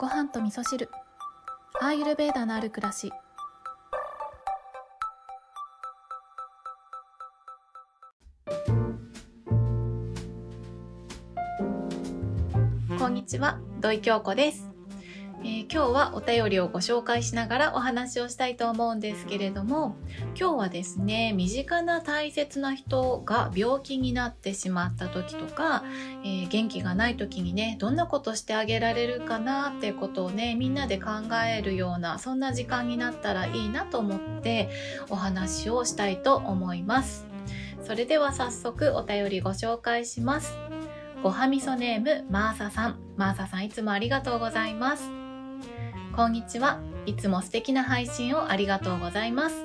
ご飯と味噌汁。アーユルベーダのある暮らし。こんにちは。土井京子です、えー今日はお便りをご紹介しながらお話をしたいと思うんですけれども今日はですね身近な大切な人が病気になってしまった時とか、えー元気がない時にねどんなことしてあげられるかなってことをねみんなで考えるようなそんな時間になったらいいなと思ってお話をしたいと思います。それでは早速お便りご紹介します。ごはみそネームマーサさん。マーサさんいつもありがとうございます。こんにちは。いつも素敵な配信をありがとうございます。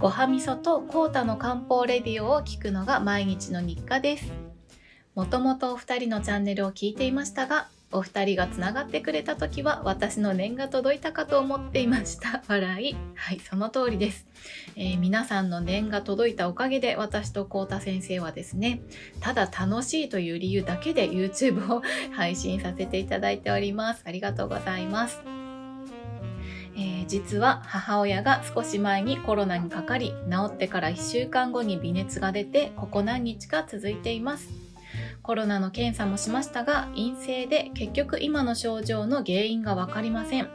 ごはみそとコータの漢方レディオを聞くのが毎日の日課です。もともとお二人のチャンネルを聞いていましたがお二人がつながってくれた時は私の念が届いたかと思っていました。笑い。はいその通りです、えー皆さんの念が届いたおかげで私とコータ先生はですねただ楽しいという理由だけで YouTube を配信させていただいております。ありがとうございます。えー実は母親が少し前にコロナにかかり治ってから1週間後に微熱が出てここ何日か続いています。コロナの検査もしましたが陰性で結局今の症状の原因が分かりません。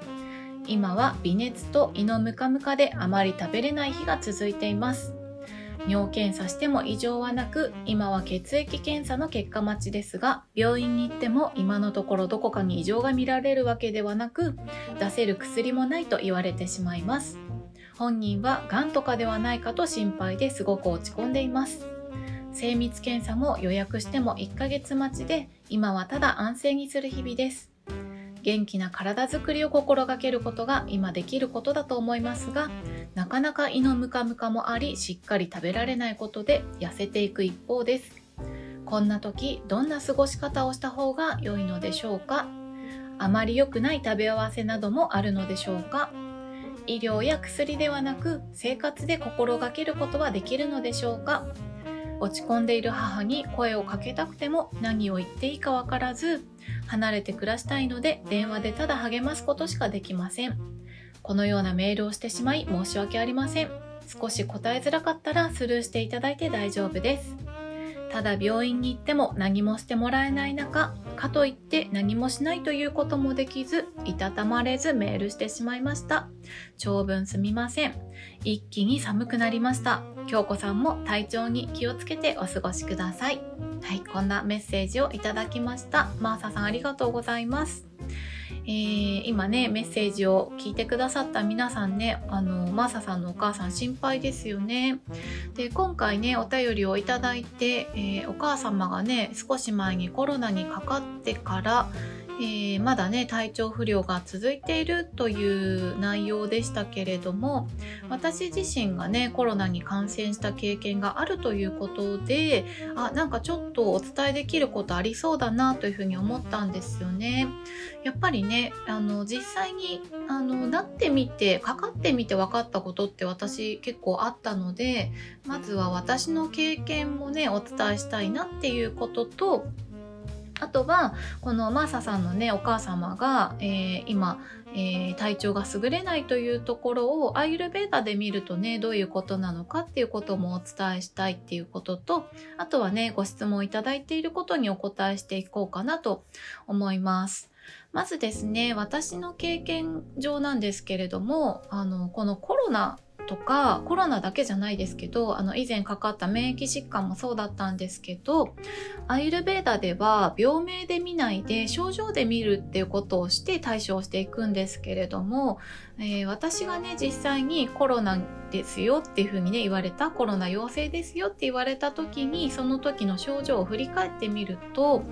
今は微熱と胃のムカムカであまり食べれない日が続いています。尿検査しても異常はなく今は血液検査の結果待ちですが病院に行っても今のところどこかに異常が見られるわけではなく出せる薬もないと言われてしまいます。本人はがんとかではないかと心配ですごく落ち込んでいます。精密検査も予約しても1ヶ月待ちで今はただ安静にする日々です。元気な体づくりを心がけることが今できることだと思いますがなかなか胃のムカムカもありしっかり食べられないことで痩せていく一方です。こんな時どんな過ごし方をした方が良いのでしょうか？あまり良くない食べ合わせなどもあるのでしょうか？医療や薬ではなく生活で心がけることはできるのでしょうか？落ち込んでいる母に声をかけたくても何を言っていいかわからず離れて暮らしたいので電話でただ励ますことしかできません。このようなメールをしてしまい申し訳ありません。少し答えづらかったらスルーしていただいて大丈夫です。ただ病院に行っても何もしてもらえない中かといって何もしないということもできずいたたまれずメールしてしまいました。長文すみません。一気に寒くなりました。京子さんも体調に気をつけてお過ごしください。はいこんなメッセージをいただきました。マーサさんありがとうございます。えー今ねメッセージを聞いてくださった皆さんねあのマーサさんのお母さん心配ですよね。で今回ねお便りをいただいて、えーお母様がね少し前にコロナにかかってから、えーまだね体調不良が続いているという内容でしたけれども私自身がねコロナに感染した経験があるということであなんかちょっとお伝えできることありそうだなというふうに思ったんですよね。やっぱりねあの実際にあのなってみてかかってみて分かったことって私結構あったのでまずは私の経験もねお伝えしたいなっていうこととあとはこのマーサさんのねお母様が、えー今、えー体調が優れないというところをアーユルベーダで見るとねどういうことなのかっていうこともお伝えしたいっていうこととあとはねご質問いただいていることにお答えしていこうかなと思います。まずですね私の経験上なんですけれどもあのこのコロナとかコロナだけじゃないですけどあの以前かかった免疫疾患もそうだったんですけどアイルベーダでは病名で見ないで症状で見るっていうことをして対処をしていくんですけれども、えー私がね実際にコロナですよっていうふうにね言われたコロナ陽性ですよって言われた時にその時の症状を振り返ってみると、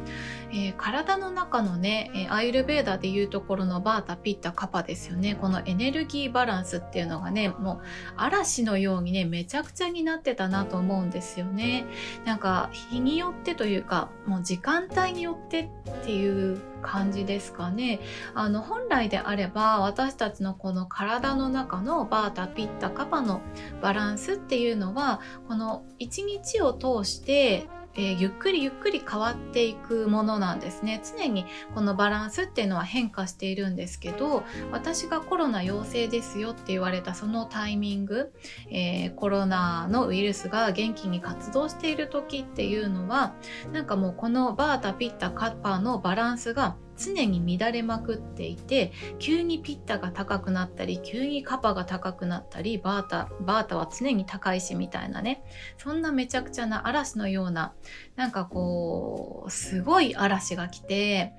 えー体の中のね、アイルベーダでいうところのバータピッタカパですよね。このエネルギーバランスっていうのがねもう嵐のようにねめちゃくちゃになってたなと思うんですよね。なんか日によってというかもう時間帯によってっていう感じですかね。あの本来であれば私たちのこの体の中のバータピッタカパのバランスっていうのはこの1日を通してえー、ゆっくりゆっくり変わっていくものなんですね。常にこのバランスっていうのは変化しているんですけど私がコロナ陽性ですよって言われたそのタイミング、えー、コロナのウイルスが元気に活動している時っていうのはなんかもうこのバータピッタカッパーのバランスが常に乱れまくっていて急にピッタが高くなったり急にカパが高くなったりバータバータは常に高いしみたいなね。そんなめちゃくちゃな嵐のようななんかこうすごい嵐が来て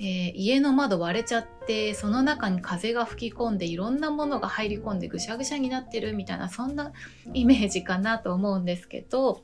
えー、家の窓割れちゃってその中に風が吹き込んでいろんなものが入り込んでぐしゃぐしゃになってるみたいなそんなイメージかなと思うんですけど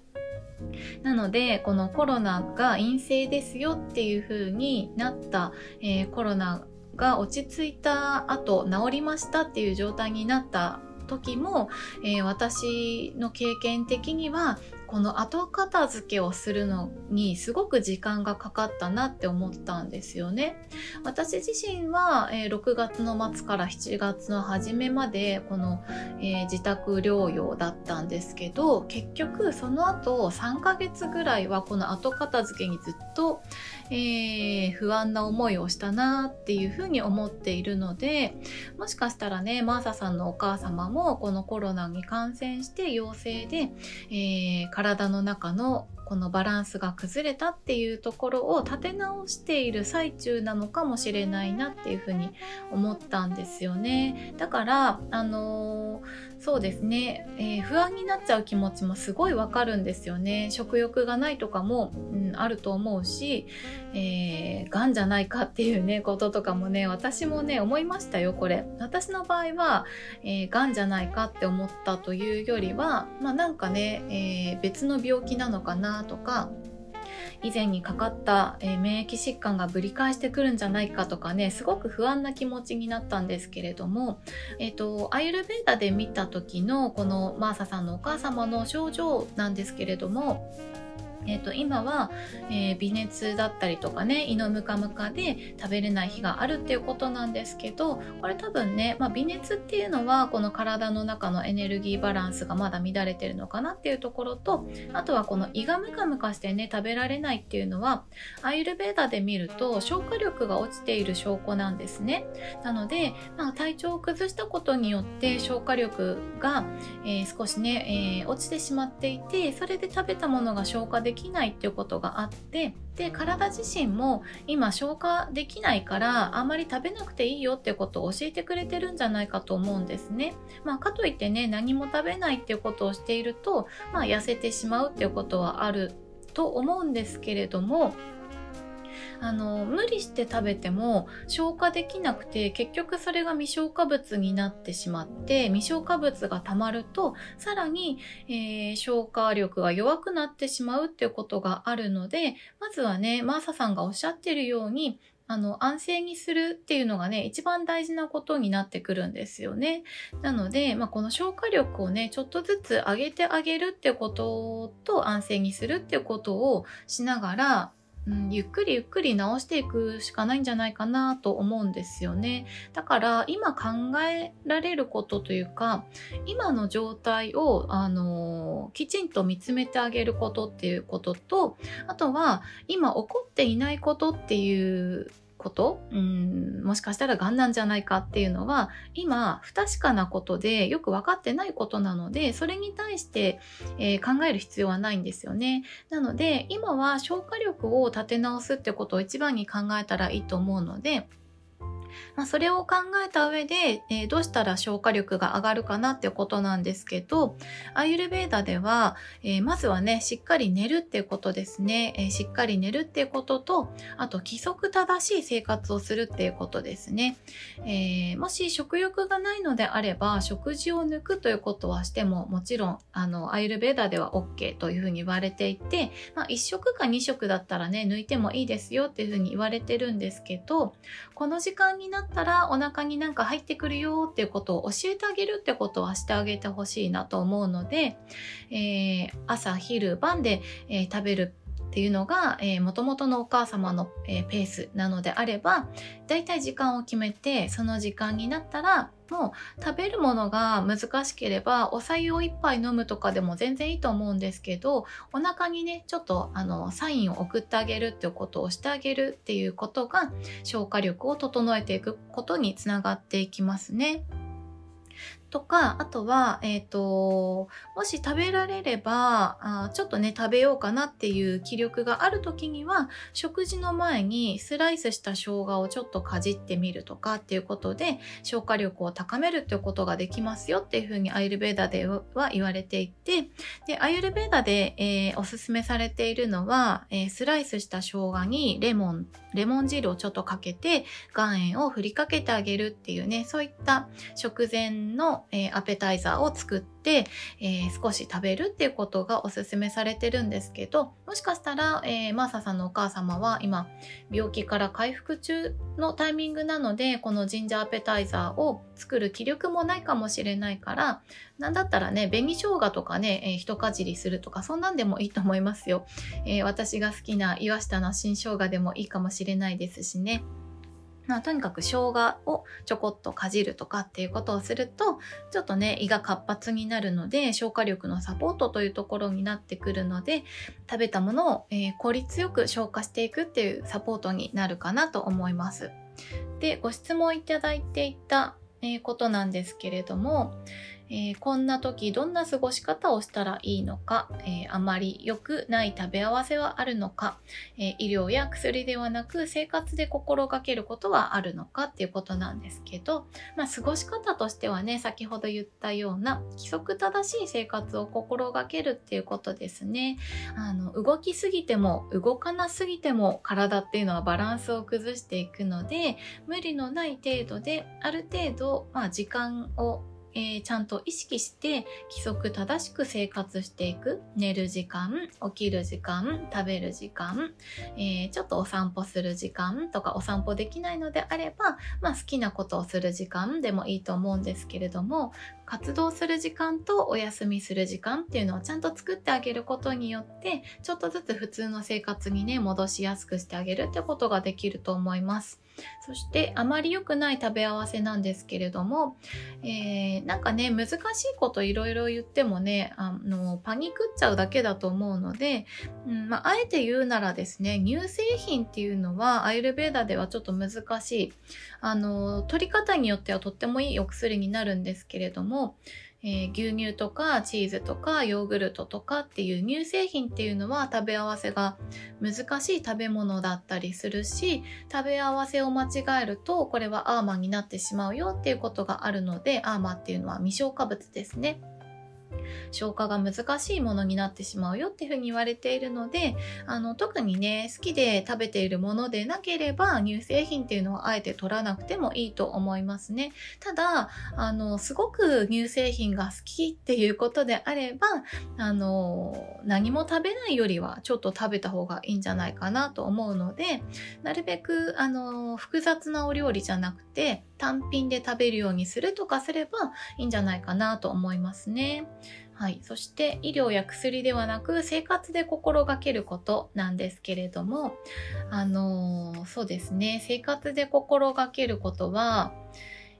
なのでこのコロナが陰性ですよっていう風になった、えー、コロナが落ち着いた後治りましたっていう状態になった時も、えー、私の経験的にはこの後片付けをするのにすごく時間がかかったなって思ったんですよね。私自身は、え、6月の末から7月の初めまでこの、え、自宅療養だったんですけど結局その後3ヶ月ぐらいはこの後片付けにずっと、えー、不安な思いをしたなっていうふうに思っているのでもしかしたらねマーサさんのお母様もこのコロナに感染して陽性で、えー体の中のこのバランスが崩れたっていうところを立て直している最中なのかもしれないなっていうふうに思ったんですよね。だからあのー、そうですね、えー、不安になっちゃう気持ちもすごいわかるんですよね。食欲がないとかも、うん、あると思うし、えー、がんじゃないかっていうねこととかもね私もね思いましたよこれ。私の場合は、えー、がんじゃないかって思ったというよりはまあなんかね、えー、別の病気なのかなとか以前にかかった、えー、免疫疾患がぶり返してくるんじゃないかとかねすごく不安な気持ちになったんですけれども、えーと、アイルベーダで見た時のこのマーサさんのお母様の症状なんですけれどもえーと、今は、えー、微熱だったりとかね胃のムカムカで食べれない日があるっていうことなんですけどこれ多分ね、まあ、微熱っていうのはこの体の中のエネルギーバランスがまだ乱れてるのかなっていうところとあとはこの胃がムカムカしてね食べられないっていうのはアイルベーダで見ると消化力が落ちている証拠なんですね。なので、まあ、体調を崩したことによって消化力が、えー、少しね、えー、落ちてしまっていてそれで食べたものが消化できないっていうことがあってで体自身も今消化できないからあんまり食べなくていいよってことを教えてくれてるんじゃないかと思うんですね。まあ、かといってね何も食べないっていうことをしていると、まあ、痩せてしまうっていうことはあると思うんですけれどもあの無理して食べても消化できなくて結局それが未消化物になってしまって未消化物がたまるとさらに、えー、消化力が弱くなってしまうっていうことがあるのでまずはねマーサさんがおっしゃってるようにあの、安静にするっていうのがね、一番大事なことになってくるんですよね。なので、まあ、この消化力をね、ちょっとずつ上げてあげるってことと安静にするってことをしながら、うん、ゆっくりゆっくり直していくしかないんじゃないかなと思うんですよね。だから今考えられることというか今の状態を、あのきちんと見つめてあげることっていうこととあとは今起こっていないことっていうこと？うんもしかしたらがんなんじゃないかっていうのは今不確かなことでよく分かってないことなのでそれに対して、えー、考える必要はないんですよね。なので今は消化力を立て直すってことを一番に考えたらいいと思うのでまあ、それを考えた上で、えー、どうしたら消化力が上がるかなっていうことなんですけど、アイルベーダでは、えー、まずはね、しっかり寝るっていうことですね、えー、しっかり寝るっていうことと、あと規則正しい生活をするっていうことですね。えもし食欲がないのであれば、食事を抜くということはしても、もちろん、あの、アイルベーダでは OK というふうに言われていて、まあ、1食か2食だったらね、抜いてもいいですよっていうふうに言われてるんですけど、この時間にになったらお腹になんか入ってくるよっていうことを教えてあげるってことはしてあげてほしいなと思うので、えー、朝昼晩で、えー、食べるっていうのが、えー、元々のお母様の、えー、ペースなのであればだいたい時間を決めてその時間になったらもう食べるものが難しければお茶湯を1杯飲むとかでも全然いいと思うんですけどお腹にねちょっとあのサインを送ってあげるっていうことをしてあげるっていうことが消化力を整えていくことにつながっていきますね。とか、あとは、えっ、ー、と、もし食べられればあ、ちょっとね、食べようかなっていう気力がある時には、食事の前にスライスした生姜をちょっとかじってみるとかっていうことで、消化力を高めるっていうことができますよっていうふうにアイルベーダでは言われていて、で、アイルベーダで、えー、おすすめされているのは、えー、スライスした生姜にレモン、レモン汁をちょっとかけて、岩塩を振りかけてあげるっていうね、そういった食前のえー、アペタイザーを作って、えー、少し食べるっていうことがおすすめされてるんですけど、もしかしたら、えー、マーサさんのお母様は今、病気から回復中のタイミングなので、このジンジャーアペタイザーを作る気力もないかもしれないから、なんだったらね、紅生姜とかね、えー、一かじりするとか、そんなんでもいいと思いますよ。えー、私が好きな岩下の新生姜でもいいかもしれないですしね。まあ、とにかく生姜をちょこっとかじるとかっていうことをするとちょっとね胃が活発になるので消化力のサポートというところになってくるので食べたものを、えー、効率よく消化していくっていうサポートになるかなと思います。でご質問いただいていた、えー、ことなんですけれどもえー、こんな時どんな過ごし方をしたらいいのか、えー、あまり良くない食べ合わせはあるのか、えー、医療や薬ではなく生活で心がけることはあるのかっていうことなんですけど、まあ、過ごし方としてはね先ほど言ったような規則正しい生活を心がけるっていうことですね。あの動きすぎても動かなすぎても体っていうのはバランスを崩していくので無理のない程度である程度、まあ、時間をえー、ちゃんと意識して規則正しく生活していく。寝る時間起きる時間食べる時間、えー、ちょっとお散歩する時間とかお散歩できないのであれば、まあ、好きなことをする時間でもいいと思うんですけれども活動する時間とお休みする時間っていうのをちゃんと作ってあげることによってちょっとずつ普通の生活にね戻しやすくしてあげるってことができると思います。そしてあまり良くない食べ合わせなんですけれども、えー、なんかね難しいこといろいろ言ってもねあのパニクっちゃうだけだと思うので、うんまあ、あえて言うならですね乳製品っていうのはアイルベーダではちょっと難しいあの取り方によってはとってもいいお薬になるんですけれどもえー、牛乳とかチーズとかヨーグルトとかっていう乳製品っていうのは食べ合わせが難しい食べ物だったりするし食べ合わせを間違えるとこれはアーマーになってしまうよっていうことがあるのでアーマンっていうのは未消化物ですね。消化が難しいものになってしまうよっていうふうに言われているのであの特にね好きで食べているものでなければ乳製品っていうのはあえて取らなくてもいいと思いますね。ただあのすごく乳製品が好きっていうことであればあの何も食べないよりはちょっと食べた方がいいんじゃないかなと思うのでなるべくあの複雑なお料理じゃなくて単品で食べるようにするとかすればいいんじゃないかなと思いますね。はい。そして医療や薬ではなく生活で心がけることなんですけれども、あのー、そうですね。生活で心がけることは、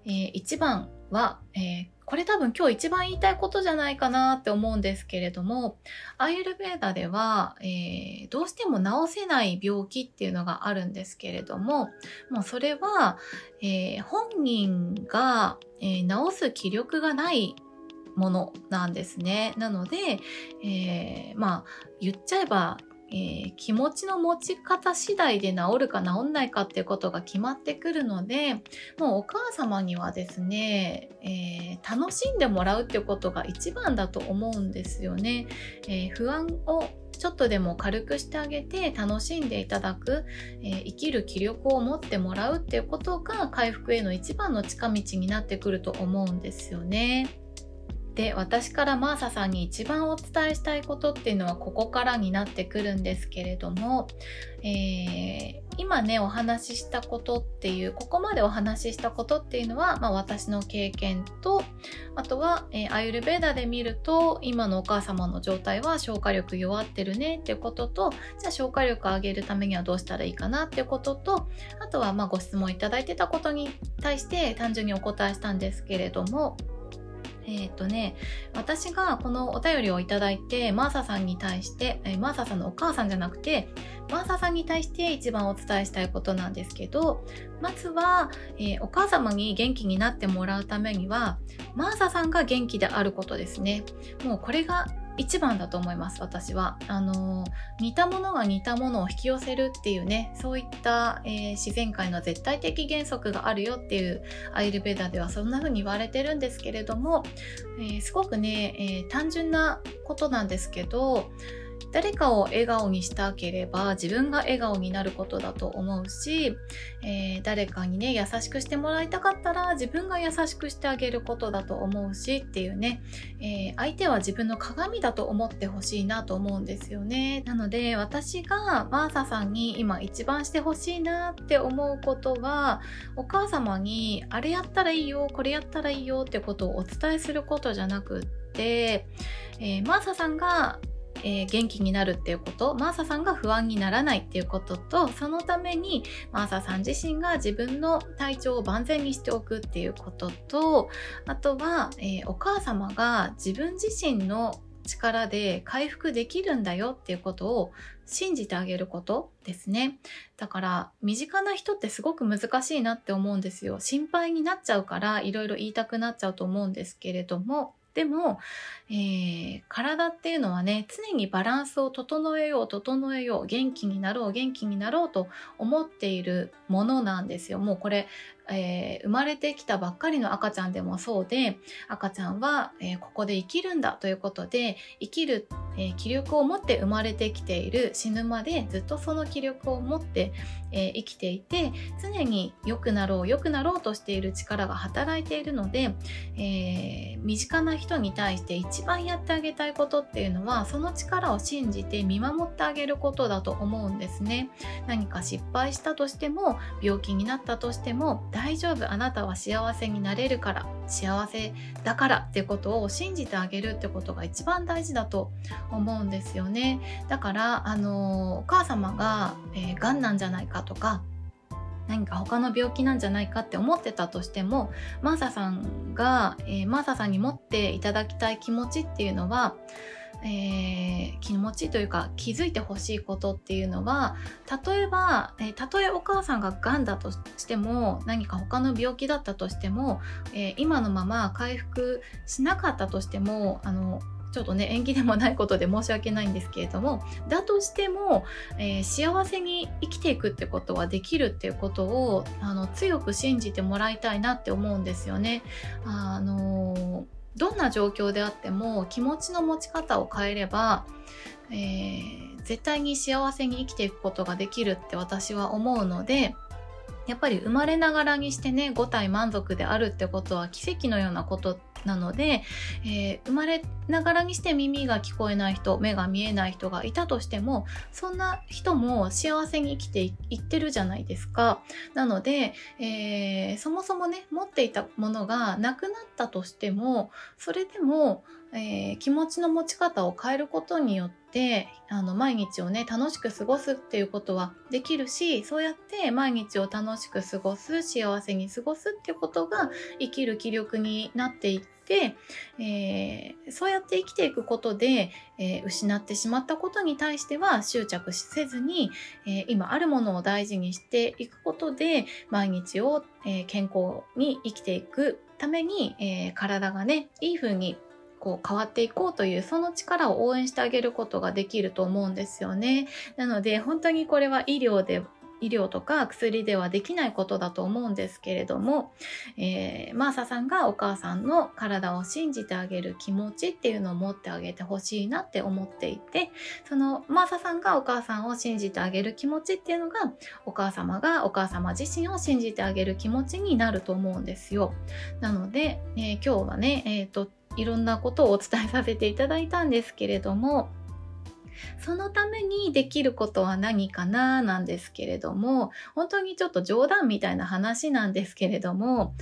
えー、一番は、えー、これ多分今日一番言いたいことじゃないかなって思うんですけれども、アイルベーダでは、えー、どうしても治せない病気っていうのがあるんですけれども、もうそれは、えー、本人が、えー、治す気力がないものなんですね。なので、えー、まあ言っちゃえばえー、気持ちの持ち方次第で治るか治んないかっていうことが決まってくるのでもうお母様にはですね、えー、楽しんでもらうっていうことが一番だと思うんですよね。えー、不安をちょっとでも軽くしてあげて楽しんでいただく、え生きる気力を持ってもらうっていうことが回復への一番の近道になってくると思うんですよね。で私からマーサさんに一番お伝えしたいことっていうのはここからになってくるんですけれども、えー、今ねお話ししたことっていうここまでお話ししたことっていうのは、まあ、私の経験とあとは、えー、アユルベーダで見ると今のお母様の状態は消化力弱ってるねっていうこととじゃあ消化力上げるためにはどうしたらいいかなっていうこととあとはまあご質問いただいてたことに対して単純にお答えしたんですけれどもえっ、ー、とね、私がこのお便りをいただいて、マーサさんに対して、えー、マーサさんのお母さんじゃなくて、マーサさんに対して一番お伝えしたいことなんですけど、まずは、えー、お母様に元気になってもらうためには、マーサさんが元気であることですね。もうこれが一番だと思います私は。あの似たものが似たものを引き寄せるっていうねそういった、えー、自然界の絶対的原則があるよっていうアイルベーダではそんな風に言われてるんですけれども、えー、すごくね、えー、単純なことなんですけど誰かを笑顔にしたければ自分が笑顔になることだと思うし、えー、誰かにね優しくしてもらいたかったら自分が優しくしてあげることだと思うしっていうね、えー、相手は自分の鏡だと思ってほしいなと思うんですよね。なので私がマーサさんに今一番してほしいなって思うことはお母様にあれやったらいいよこれやったらいいよってことをお伝えすることじゃなくって、えー、マーサさんがえー、元気になるっていうことマーサさんが不安にならないっていうこととそのためにマーサさん自身が自分の体調を万全にしておくっていうこととあとは、えー、お母様が自分自身の力で回復できるんだよっていうことを信じてあげることですね。だから身近な人ってすごく難しいなって思うんですよ。心配になっちゃうからいろいろ言いたくなっちゃうと思うんですけれどもでも、えー、体っていうのはね常にバランスを整えよう整えよう元気になろう元気になろうと思っているものなんですよ。もうこれえー、生まれてきたばっかりの赤ちゃんでもそうで赤ちゃんは、えー、ここで生きるんだということで生きる、えー、気力を持って生まれてきている死ぬまでずっとその気力を持って、え生きていて常に良くなろう良くなろうとしている力が働いているので、え身近な人に対して一番やってあげたいことっていうのはその力を信じて見守ってあげることだと思うんですね。何か失敗したとしても病気になったとしても大丈夫あなたは幸せになれるから幸せだからってことを信じてあげるってことが一番大事だと思うんですよねだからあのお母様が、えー、癌なんじゃないかとか何か他の病気なんじゃないかって思ってたとしてもマーサさんが、えー、マーサさんに持っていただきたい気持ちっていうのはえー、気持ちというか気づいてほしいことっていうのは例えば、えー、たとえお母さんががんだとしても何か他の病気だったとしても、え、今のまま回復しなかったとしてもあのちょっとね縁起でもないことで申し訳ないんですけれどもだとしても、えー、幸せに生きていくってことはできるっていうことをあの強く信じてもらいたいなって思うんですよね。あのどんな状況であっても気持ちの持ち方を変えれば、えー、絶対に幸せに生きていくことができるって私は思うのでやっぱり生まれながらにしてね5体満足であるってことは奇跡のようなことなので、えー、生まれながらにして耳が聞こえない人目が見えない人がいたとしてもそんな人も幸せに生きていってるじゃないですか。なので、えー、そもそもね持っていたものがなくなったとしてもそれでも、えー、気持ちの持ち方を変えることによってあの毎日をね楽しく過ごすっていうことはできるしそうやって毎日を楽しく過ごす幸せに過ごすっていうことが生きる気力になっていって、えー、そうやって生きていくことで、えー、失ってしまったことに対しては執着せずに、えー、今あるものを大事にしていくことで毎日を、え健康に生きていくために、え体がねいい風にこう変わっていこうというその力を応援してあげることができると思うんですよね。なので本当にこれは医療で医療とか薬ではできないことだと思うんですけれども、えー、マーサさんがお母さんの体を信じてあげる気持ちっていうのを持ってあげてほしいなって思っていてそのマーサさんがお母さんを信じてあげる気持ちっていうのがお母様がお母様自身を信じてあげる気持ちになると思うんですよ。なので、えー、今日はね、えーといろんなことをお伝えさせていただいたんですけれどもそのためにできることは何かななんですけれども本当にちょっと冗談みたいな話なんですけれども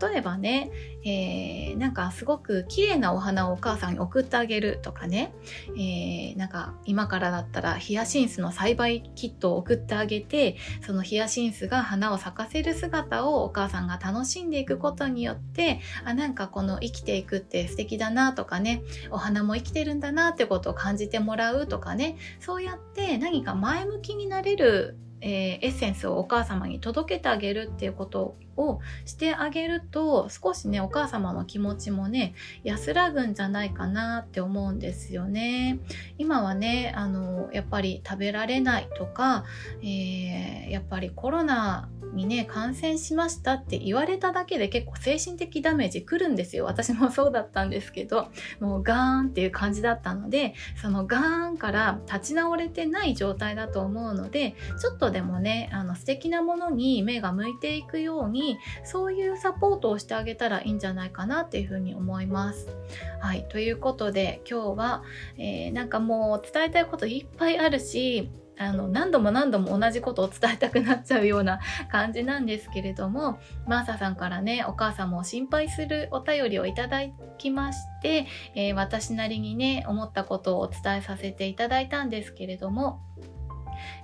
例えばね、えー、なんかすごく綺麗なお花をお母さんに送ってあげるとかね、えー、なんか今からだったらヒヤシンスの栽培キットを送ってあげてそのヒヤシンスが花を咲かせる姿をお母さんが楽しんでいくことによってあなんかこの生きていくって素敵だなとかねお花も生きてるんだなってことを感じてもらうとかかねそうやって何か前向きになれるえー、エッセンスをお母様に届けてあげるっていうことをしてあげると少しねお母様の気持ちもね安らぐんじゃないかなって思うんですよね。今はねあのやっぱり食べられないとか、えー、やっぱりコロナにね感染しましたって言われただけで結構精神的ダメージくるんですよ私もそうだったんですけどもうガーンっていう感じだったのでそのガーンから立ち直れてない状態だと思うのでちょっとでもねあの素敵なものに目が向いていくようにそういうサポートをしてあげたらいいんじゃないかなっていうふうに思います。はい、ということで今日は、えー、なんかもう伝えたいこといっぱいあるしあの何度も何度も同じことを伝えたくなっちゃうような感じなんですけれどもマーサさんからねお母さんも心配するお便りをいただきまして、えー、私なりにね思ったことをお伝えさせていただいたんですけれども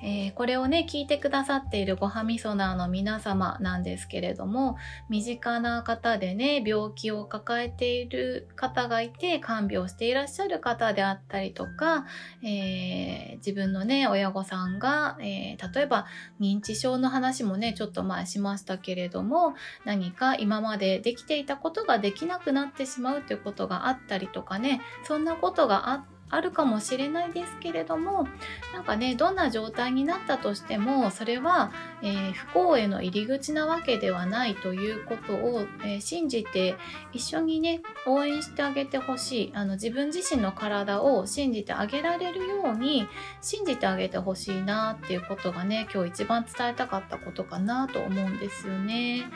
えー、これをね聞いてくださっているごはみそなの皆様なんですけれども身近な方でね病気を抱えている方がいて看病していらっしゃる方であったりとか、えー、自分のね親御さんが、えー、例えば認知症の話もねちょっと前しましたけれども何か今までできていたことができなくなってしまうということがあったりとかねそんなことがあってあるかもしれないですけれどもなんかねどんな状態になったとしてもそれは、えー、不幸への入り口なわけではないということを、えー、信じて一緒にね応援してあげてほしいあの自分自身の体を信じてあげられるように信じてあげてほしいなっていうことがね今日一番伝えたかったことかなと思うんですよね。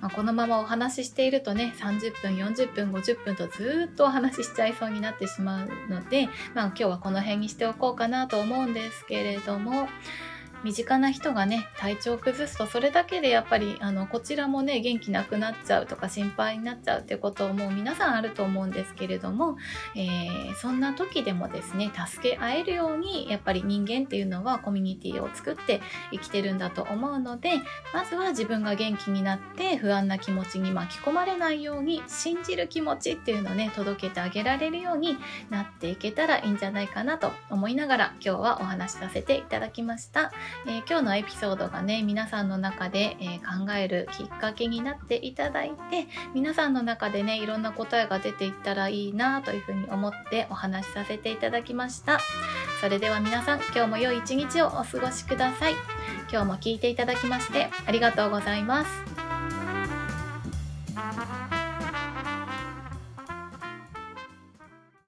まあ、このままお話ししているとね30分40分50分とずっとお話ししちゃいそうになってしまうので、まあ、今日はこの辺にしておこうかなと思うんですけれども身近な人がね体調を崩すとそれだけでやっぱりあのこちらもね元気なくなっちゃうとか心配になっちゃうってことも皆さんあると思うんですけれども、えー、そんな時でもですね助け合えるようにやっぱり人間っていうのはコミュニティを作って生きてるんだと思うのでまずは自分が元気になって不安な気持ちに巻き込まれないように信じる気持ちっていうのをね届けてあげられるようになっていけたらいいんじゃないかなと思いながら今日はお話しさせていただきました。えー、今日のエピソードがね皆さんの中で、えー、考えるきっかけになっていただいて皆さんの中でねいろんな答えが出ていったらいいなというふうに思ってお話しさせていただきました。それでは皆さん今日も良い一日をお過ごしください。今日も聞いていただきましてありがとうございます。